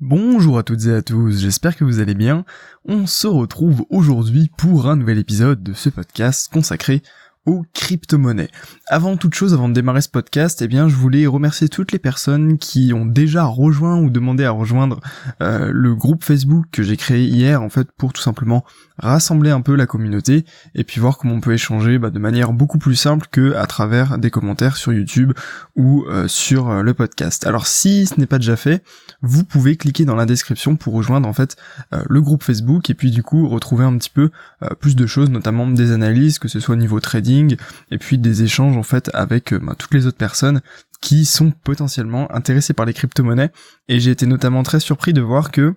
Bonjour à toutes et à tous, j'espère que vous allez bien. On se retrouve aujourd'hui pour un nouvel épisode de ce podcast consacré aux crypto-monnaies. Avant toute chose, avant de démarrer ce podcast, eh bien, je voulais remercier toutes les personnes qui ont déjà rejoint ou demandé à rejoindre euh, le groupe Facebook que j'ai créé hier, en fait, pour tout simplement rassembler un peu la communauté et puis voir comment on peut échanger bah, de manière beaucoup plus simple que à travers des commentaires sur YouTube ou euh, sur euh, le podcast. Alors si ce n'est pas déjà fait, vous pouvez cliquer dans la description pour rejoindre en fait le groupe Facebook et puis du coup retrouver un petit peu plus de choses, notamment des analyses, que ce soit au niveau trading et puis des échanges en fait avec bah, toutes les autres personnes qui sont potentiellement intéressées par les crypto-monnaies. Et j'ai été notamment très surpris de voir que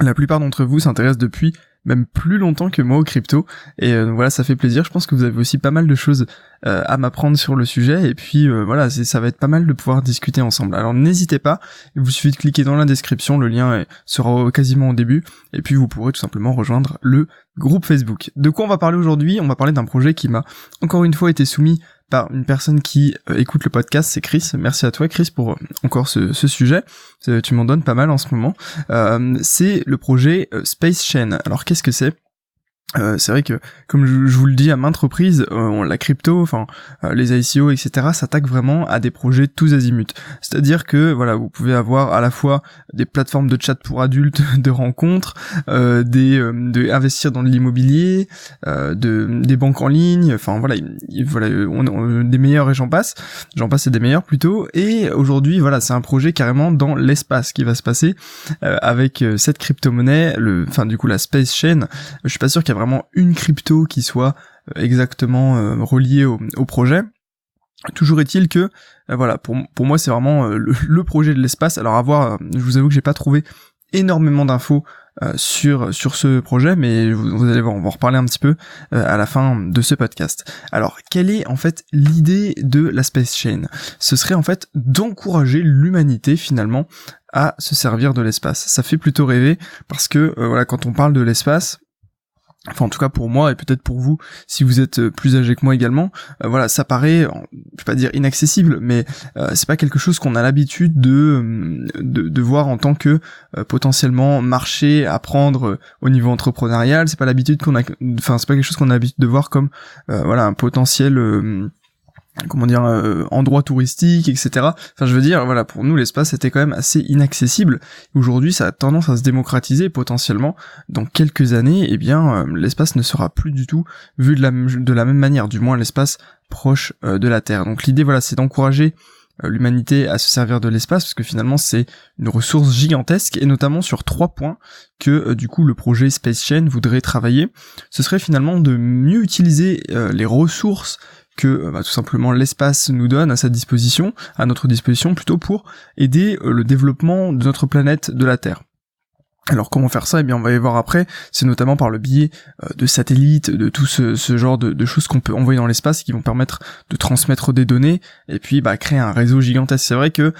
la plupart d'entre vous s'intéressent depuis même plus longtemps que moi au crypto. Et euh, voilà ça fait plaisir. Je pense que vous avez aussi pas mal de choses euh, à m'apprendre sur le sujet. Et puis euh, voilà ça va être pas mal de pouvoir discuter ensemble. Alors n'hésitez pas. Il vous suffit de cliquer dans la description. Le lien sera quasiment au début. Et puis vous pourrez tout simplement rejoindre le groupe Facebook. De quoi on va parler aujourd'hui? On va parler d'un projet qui m'a encore une fois été soumis par une personne qui euh, écoute le podcast, c'est Chris. Merci à toi Chris pour euh, encore ce, sujet. Tu m'en donnes pas mal en ce moment. Euh, c'est le projet Space Chain. Alors qu'est-ce que c'est? Euh, c'est vrai que, comme je, vous le dis à maintes reprises, euh, la crypto, enfin euh, les ICO, etc., s'attaquent vraiment à des projets tous azimuts. C'est-à-dire que voilà, vous pouvez avoir à la fois des plateformes de chat pour adultes, de rencontres, des de investir dans de l'immobilier, de des banques en ligne, enfin voilà, voilà, on, des meilleurs et j'en passe, j'en passe et des meilleurs plutôt. Et aujourd'hui, voilà, c'est un projet carrément dans l'espace qui va se passer avec cette crypto-monnaie, le, enfin du coup la Space Chain. Je suis pas sûr qu'il y a vraiment une crypto qui soit euh, exactement euh, reliée au, projet. Toujours est-il que euh, voilà pour, pour moi c'est vraiment le, projet de l'espace. Alors à voir, je vous avoue que j'ai pas trouvé énormément d'infos sur sur ce projet, mais vous, allez voir, on va en reparler un petit peu à la fin de ce podcast. Alors, quelle est en fait l'idée de la Space Chain? Ce serait en fait d'encourager l'humanité finalement à se servir de l'espace. Ça fait plutôt rêver parce que voilà, quand on parle de l'espace, Enfin, en tout cas pour moi et peut-être pour vous, si vous êtes euh, plus âgé que moi également, euh, voilà, ça paraît, je vais pas dire inaccessible, mais euh, c'est pas quelque chose qu'on a l'habitude de, de, voir en tant que potentiellement marché à prendre au niveau entrepreneurial. C'est pas l'habitude qu'on a, enfin c'est pas quelque chose qu'on a l'habitude de voir comme voilà un potentiel comment dire euh, endroits touristiques etc enfin je veux dire voilà pour nous l'espace était quand même assez inaccessible. Aujourd'hui ça a tendance à se démocratiser potentiellement. Dans quelques années eh bien euh, l'espace ne sera plus du tout vu de la, même manière du moins l'espace proche euh, de la Terre. Donc l'idée voilà c'est d'encourager l'humanité à se servir de l'espace parce que finalement c'est une ressource gigantesque et notamment sur trois points que du coup le projet Space Chain voudrait travailler. Ce serait finalement de mieux utiliser les ressources que euh, bah, tout simplement l'espace nous donne à sa disposition, à notre disposition plutôt pour aider euh, le développement de notre planète de la Terre. Alors comment faire ça? Eh bien on va y voir après, c'est notamment par le biais euh, de satellites, de tout ce, genre de, choses qu'on peut envoyer dans l'espace qui vont permettre de transmettre des données et puis bah, créer un réseau gigantesque. C'est vrai que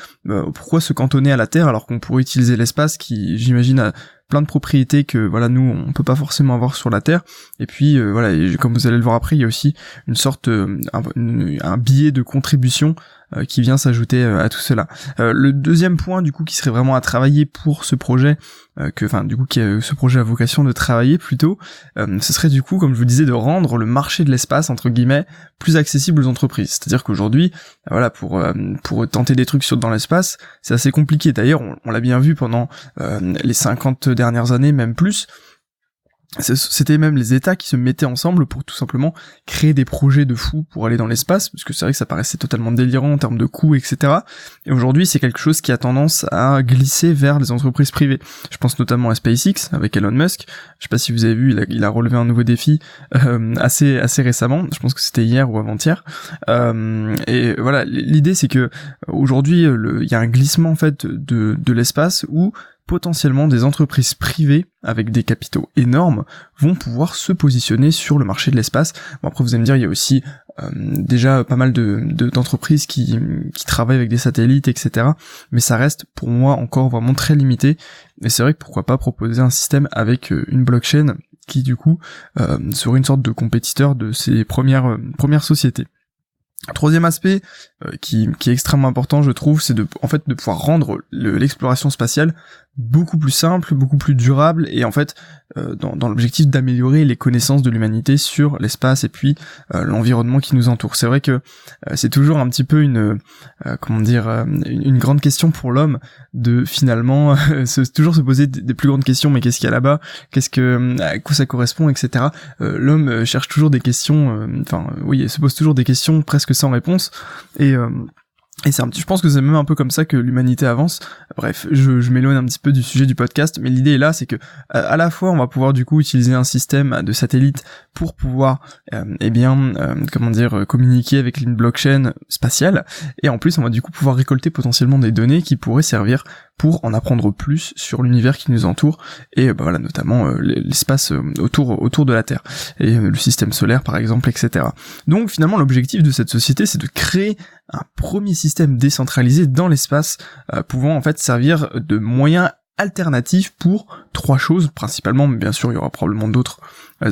pourquoi se cantonner à la Terre alors qu'on pourrait utiliser l'espace qui j'imagine a plein de propriétés que voilà nous on peut pas forcément avoir sur la Terre. Et puis euh, voilà comme vous allez le voir après il y a aussi une sorte euh, un, billet de contribution qui vient s'ajouter à tout cela. le deuxième point du coup qui serait vraiment à travailler pour ce projet que enfin du coup qui a, ce projet a vocation de travailler plutôt ce serait du coup comme je vous disais de rendre le marché de l'espace entre guillemets plus accessible aux entreprises. C'est-à-dire qu'aujourd'hui voilà pour pour tenter des trucs sur dans l'espace, c'est assez compliqué. D'ailleurs, on, on l'a bien vu pendant les 50 dernières années, même plus, c'était même les États qui se mettaient ensemble pour tout simplement créer des projets de fous pour aller dans l'espace, parce que c'est vrai que ça paraissait totalement délirant en termes de coûts, etc. Et aujourd'hui, c'est quelque chose qui a tendance à glisser vers les entreprises privées. Je pense notamment à SpaceX avec Elon Musk. Je sais pas si vous avez vu, il a, relevé un nouveau défi euh, assez assez récemment. Je pense que c'était hier ou avant-hier. Euh, et voilà, l'idée c'est que aujourd'hui, il y a un glissement en fait de de l'espace où potentiellement des entreprises privées avec des capitaux énormes vont pouvoir se positionner sur le marché de l'espace. Bon après vous allez me dire il y a aussi euh, déjà pas mal de d'entreprises qui, travaillent avec des satellites etc. Mais ça reste pour moi encore vraiment très limité. Et c'est vrai que pourquoi pas proposer un système avec euh, une blockchain qui du coup euh, serait une sorte de compétiteur de ces premières premières sociétés. Troisième aspect euh, qui, qui, est extrêmement important, je trouve, c'est de, en fait, de pouvoir rendre l'exploration spatiale beaucoup plus simple, beaucoup plus durable, et en fait, euh, dans, dans l'objectif d'améliorer les connaissances de l'humanité sur l'espace et puis euh, l'environnement qui nous entoure. C'est vrai que c'est toujours un petit peu une, comment dire, une, grande question pour l'homme de finalement se, toujours se poser des, plus grandes questions. Mais qu'est-ce qu'il y a là-bas? Qu'est-ce que, à quoi ça correspond, etc. l'homme cherche toujours des questions, enfin, oui, il se pose toujours des questions presque sans réponse. Et euh, et c'est un petit, je pense que c'est même un peu comme ça que l'humanité avance. Bref, je, m'éloigne un petit peu du sujet du podcast, mais l'idée est là, c'est que à la fois on va pouvoir du coup utiliser un système de satellites pour pouvoir, euh, eh bien, euh, comment dire, communiquer avec une blockchain spatiale, et en plus on va du coup pouvoir récolter potentiellement des données qui pourraient servir pour en apprendre plus sur l'univers qui nous entoure et bah voilà notamment euh, l'espace euh, autour autour de la Terre et euh, le système solaire par exemple etc. Donc finalement l'objectif de cette société c'est de créer un premier système décentralisé dans l'espace pouvant en fait servir de moyen alternatif pour trois choses principalement mais bien sûr il y aura probablement d'autres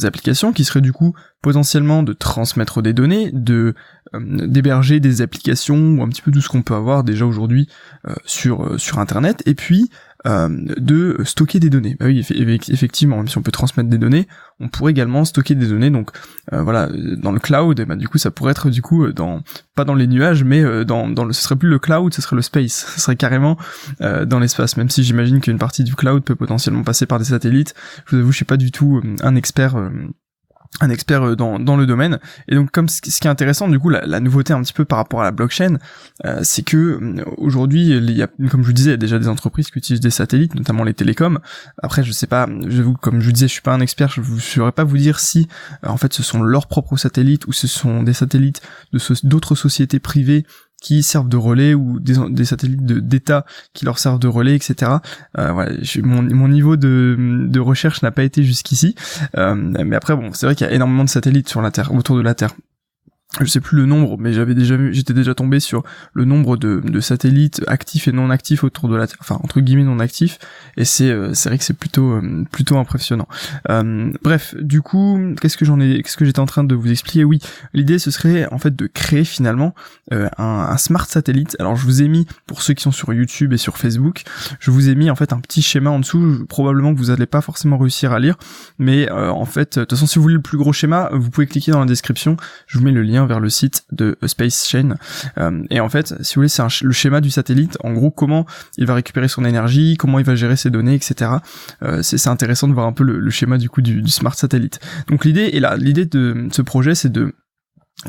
applications qui seraient du coup potentiellement de transmettre des données, de euh, d'héberger des applications ou un petit peu tout ce qu'on peut avoir déjà aujourd'hui euh, sur euh, sur internet. Et puis de stocker des données. Bah oui, effectivement, même si on peut transmettre des données, on pourrait également stocker des données. Donc voilà, dans le cloud, bah, du coup, ça pourrait être du coup dans pas dans les nuages, mais dans dans le, ce serait plus le cloud, ce serait le space. Ce serait carrément dans l'espace. Même si j'imagine qu'une partie du cloud peut potentiellement passer par des satellites. Je vous avoue, je suis pas du tout un expert un expert euh, dans, dans le domaine. Et donc comme ce, qui est intéressant du coup la, nouveauté un petit peu par rapport à la blockchain euh, c'est que euh, aujourd'hui il y a comme je vous disais il y a déjà des entreprises qui utilisent des satellites notamment les télécoms. Après je sais pas je vous comme je vous disais je suis pas un expert je ne saurais pas vous dire si en fait ce sont leurs propres satellites ou ce sont des satellites de d'autres sociétés privées qui servent de relais ou des, satellites d'État qui leur servent de relais, etc. Euh, mon, niveau de, de recherche n'a pas été jusqu'ici, euh, mais après bon, c'est vrai qu'il y a énormément de satellites sur la Terre, autour de la Terre je sais plus le nombre, mais j'avais déjà vu, j'étais déjà tombé sur le nombre de, de, satellites actifs et non actifs autour de la Terre, enfin entre guillemets non actifs, et c'est euh, c'est vrai que c'est plutôt euh, plutôt impressionnant. Euh, bref, du coup, qu'est-ce que j'en ai, qu'est-ce que j'étais en train de vous expliquer? Oui, l'idée ce serait en fait de créer finalement un, un, smart satellite. Alors je vous ai mis pour ceux qui sont sur YouTube et sur Facebook, je vous ai mis en fait un petit schéma en dessous. Probablement que vous n'allez pas forcément réussir à lire, mais en fait, de toute façon, si vous voulez le plus gros schéma, vous pouvez cliquer dans la description. Je vous mets le lien vers le site de Space Chain. Euh, et en fait, si vous voulez, c'est le schéma du satellite. En gros, comment il va récupérer son énergie, comment il va gérer ses données, etc. Euh, c'est intéressant de voir un peu le, schéma du coup du, smart satellite. Donc l'idée là, l'idée de ce projet, c'est de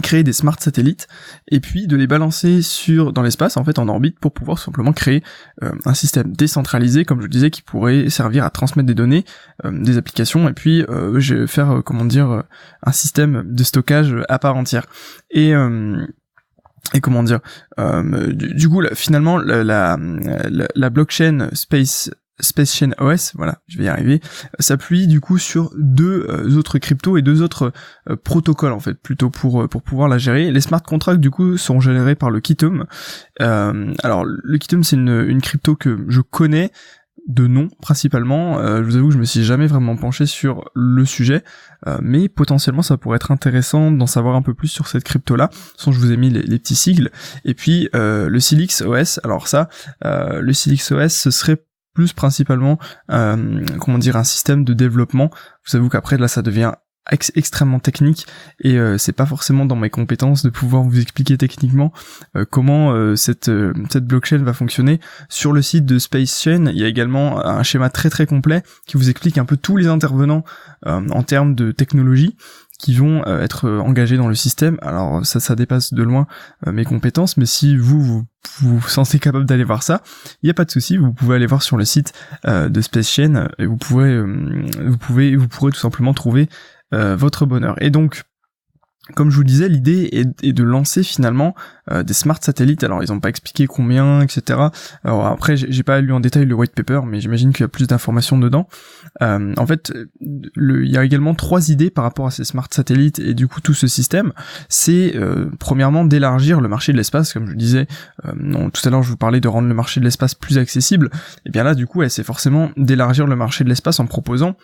créer des smart satellites et puis de les balancer sur dans l'espace en fait en orbite pour pouvoir simplement créer euh, un système décentralisé comme je le disais qui pourrait servir à transmettre des données euh, des applications et puis euh, faire comment dire un système de stockage à part entière. Et et comment dire du, coup finalement la, la, la blockchain space Space Chain OS, voilà, je vais y arriver, s'appuie du coup sur deux euh, autres cryptos et deux autres euh, protocoles en fait, plutôt pour euh, pour pouvoir la gérer. Les smart contracts du coup sont gérés par le Kitum. alors le Kitum c'est une, une crypto que je connais de nom principalement. je vous avoue que je me suis jamais vraiment penché sur le sujet, mais potentiellement ça pourrait être intéressant d'en savoir un peu plus sur cette crypto là. Sans je vous ai mis les, les petix sigles. Et puis le Silix OS. Alors ça, le Silix OS ce serait principalement euh, comment dire un système de développement. Vous savez qu'après là ça devient extrêmement technique et euh, c'est pas forcément dans mes compétences de pouvoir vous expliquer techniquement euh, comment cette cette blockchain va fonctionner. Sur le site de Space Chain, il y a également un schéma très très complet qui vous explique un peu tous les intervenants en termes de technologie qui vont euh, être euh, engagés dans le système. Alors ça, ça dépasse de loin euh, mes compétences, mais si vous vous vous, sentez capable d'aller voir ça, il n'y a pas de souci, vous pouvez aller voir sur le site de Space Chain et vous pouvez vous pouvez vous pourrez tout simplement trouver votre bonheur. Et donc comme je vous disais, l'idée est, de lancer finalement euh, des smart satellites. Alors ils n'ont pas expliqué combien, etc. Alors après, j'ai pas lu en détail le white paper, mais j'imagine qu'il y a plus d'informations dedans. Euh, en fait, il y a également trois idées par rapport à ces smart satellites et du coup tout ce système. C'est euh, premièrement d'élargir le marché de l'espace, comme je disais. tout à l'heure, je vous parlais de rendre le marché de l'espace plus accessible. Et bien là, du coup, c'est forcément d'élargir le marché de l'espace en proposant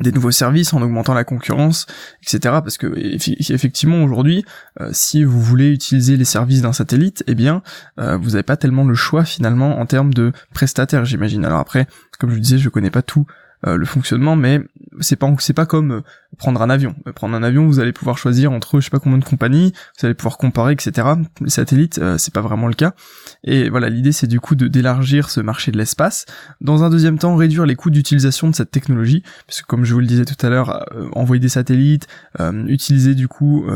des nouveaux services en augmentant la concurrence, etc. Parce que effectivement aujourd'hui, euh, si vous voulez utiliser les services d'un satellite, eh bien euh, vous n'avez pas tellement le choix finalement en termes de prestataires, j'imagine. Alors après, comme je vous disais, je connais pas tout le fonctionnement, mais c'est pas c'est pas comme euh, prendre un avion. Euh, prendre un avion, vous allez pouvoir choisir entre je sais pas combien de compagnies, vous allez pouvoir comparer, etc. Les satellites, c'est pas vraiment le cas. Et voilà, l'idée c'est du coup d'élargir ce marché de l'espace. Dans un deuxième temps, réduire les coûts d'utilisation de cette technologie, parce comme je vous le disais tout à l'heure, envoyer des satellites, utiliser du coup,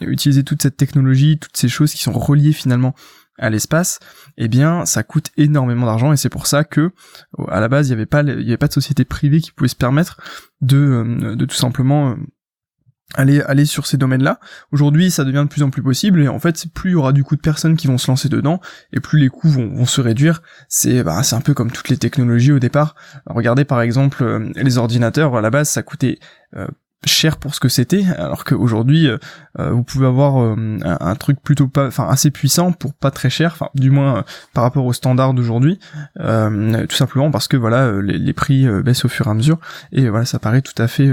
utiliser toute cette technologie, toutes ces choses qui sont reliées finalement à l'espace, eh bien ça coûte énormément d'argent et c'est pour ça que à la base il n'y avait pas de société privée qui pouvait se permettre de euh, tout simplement euh, aller sur ces domaines-là. Aujourd'hui, ça devient de plus en plus possible et en fait, plus il y aura du coup de personnes qui vont se lancer dedans et plus les coûts vont, se réduire. C'est bah, un peu comme toutes les technologies au départ. Regardez par exemple euh, les ordinateurs à la base, ça coûtait cher pour ce que c'était, alors qu'aujourd'hui euh, euh, vous pouvez avoir euh, un, truc plutôt pas, enfin assez puissant pour pas très cher, enfin du moins par rapport aux standards d'aujourd'hui, tout simplement parce que voilà les, prix baissent au fur et à mesure et voilà ça paraît tout à fait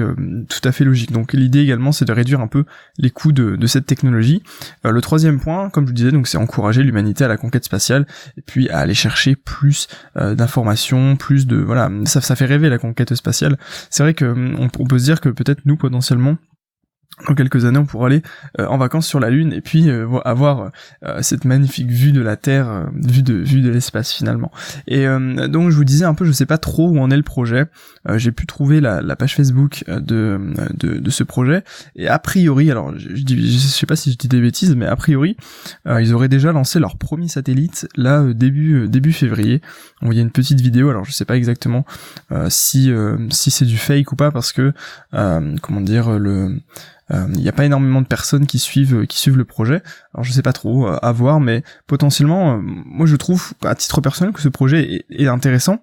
tout à fait logique. Donc l'idée également c'est de réduire un peu les coûts de, cette technologie. le troisième point, comme je vous disais, donc c'est encourager l'humanité à la conquête spatiale et puis à aller chercher plus d'informations, plus de voilà ça ça fait rêver la conquête spatiale. C'est vrai que on, on peut se dire que peut-être nous potentiellement dans quelques années on pourra aller euh, en vacances sur la lune et puis euh, avoir euh, cette magnifique vue de la terre vue de vue de l'espace finalement. Et donc je vous disais un peu je sais pas trop où en est le projet. J'ai pu trouver la, la page Facebook de, de, de ce projet. Et a priori alors je, je, sais pas si je dis des bêtises mais a priori ils auraient déjà lancé leur premier satellite là début début février. On y a une petite vidéo alors je sais pas exactement si si c'est du fake ou pas parce que comment dire le euh, il n'y a pas énormément de personnes qui suivent qui suivent le projet. Alors je sais pas trop euh, à voir, mais potentiellement, euh, moi je trouve à titre personnel que ce projet est, intéressant.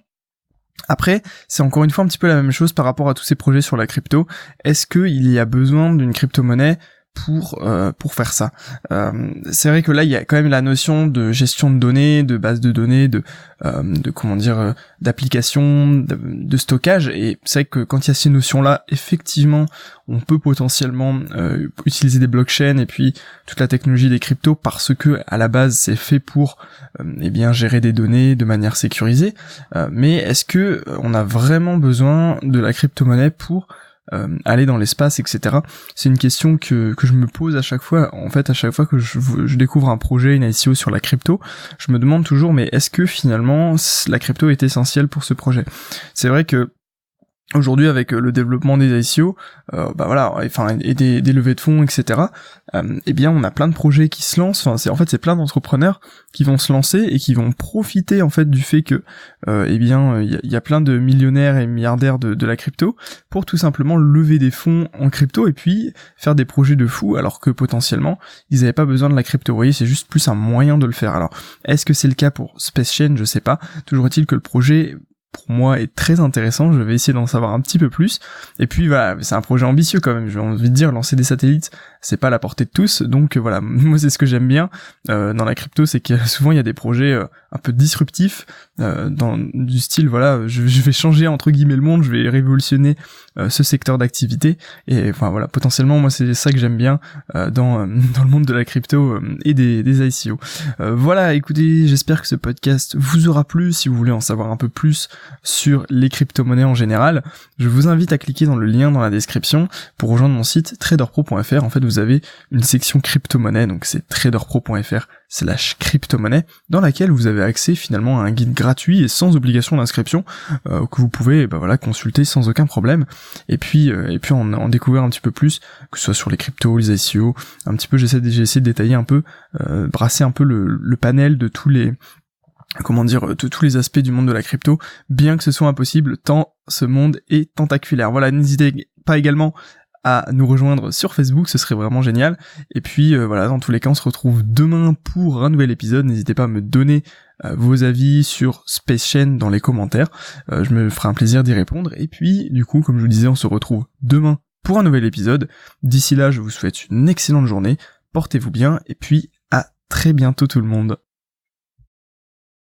Après, c'est encore une fois un petit peu la même chose par rapport à tous ces projets sur la crypto. Est-ce qu'il y a besoin d'une crypto-monnaie? Pour euh, pour faire ça. Euh, c'est vrai que là il y a quand même la notion de gestion de données, de base de données, de euh, de comment dire d'application, de, stockage et c'est vrai que quand il y a ces notions là, effectivement, on peut potentiellement utiliser des blockchains et puis toute la technologie des cryptos parce que à la base c'est fait pour eh bien gérer des données de manière sécurisée. mais est-ce que on a vraiment besoin de la crypto-monnaie pour euh, aller dans l'espace, etc. C'est une question que, que je me pose à chaque fois. En fait, à chaque fois que je, je découvre un projet, une ICO sur la crypto, je me demande toujours, mais est-ce que finalement la crypto est essentielle pour ce projet? C'est vrai que aujourd'hui avec euh, le développement des ICO, euh, bah voilà, enfin et des, des, levées de fonds, etc. Euh, eh bien, on a plein de projets qui se lancent. Enfin, c'est en fait c'est plein d'entrepreneurs qui vont se lancer et qui vont profiter en fait du fait que, euh, eh bien, il y, a plein de millionnaires et milliardaires de, de, la crypto pour tout simplement lever des fonds en crypto et puis faire des projets de fou, alors que potentiellement ils n'avaient pas besoin de la crypto. Vous voyez, c'est juste plus un moyen de le faire. Alors, est-ce que c'est le cas pour Space Chain? Je sais pas. Toujours est-il que le projet pour moi est très intéressant. Je vais essayer d'en savoir un petit peu plus. Et puis voilà, c'est un projet ambitieux quand même. J'ai envie de dire, lancer des satellites, c'est pas à la portée de tous. Donc voilà, moi c'est ce que j'aime bien euh, dans la crypto, c'est que souvent il y a des projets euh, un peu disruptifs, euh, dans du style voilà, je, vais changer entre guillemets le monde, je vais révolutionner ce secteur d'activité. Et enfin voilà, potentiellement moi c'est ça que j'aime bien dans dans le monde de la crypto et des, des ICO. voilà, écoutez, j'espère que ce podcast vous aura plu. Si vous voulez en savoir un peu plus sur les crypto-monnaies en général, je vous invite à cliquer dans le lien dans la description pour rejoindre mon site traderpro.fr. En fait, vous avez une section crypto-monnaie, donc c'est traderpro.fr slash crypto-monnaie, dans laquelle vous avez accès finalement à un guide gratuit et sans obligation d'inscription euh, que vous pouvez bah voilà consulter sans aucun problème. Et puis euh, et puis en, découvrir un petit peu plus, que ce soit sur les cryptos, les ICO, un petit peu j'essaie essayé de détailler un peu, euh, brasser un peu le panel de tous les comment dire, de tous les aspects du monde de la crypto, bien que ce soit impossible, tant ce monde est tentaculaire. Voilà, n'hésitez pas également à nous rejoindre sur Facebook, ce serait vraiment génial. Et puis euh, voilà, dans tous les cas, on se retrouve demain pour un nouvel épisode. N'hésitez pas à me donner euh, vos avis sur Space Chain dans les commentaires. Euh, je me ferai un plaisir d'y répondre. Et puis, du coup, comme je vous disais, on se retrouve demain pour un nouvel épisode. D'ici là, je vous souhaite une excellente journée. Portez-vous bien et puis à très bientôt tout le monde.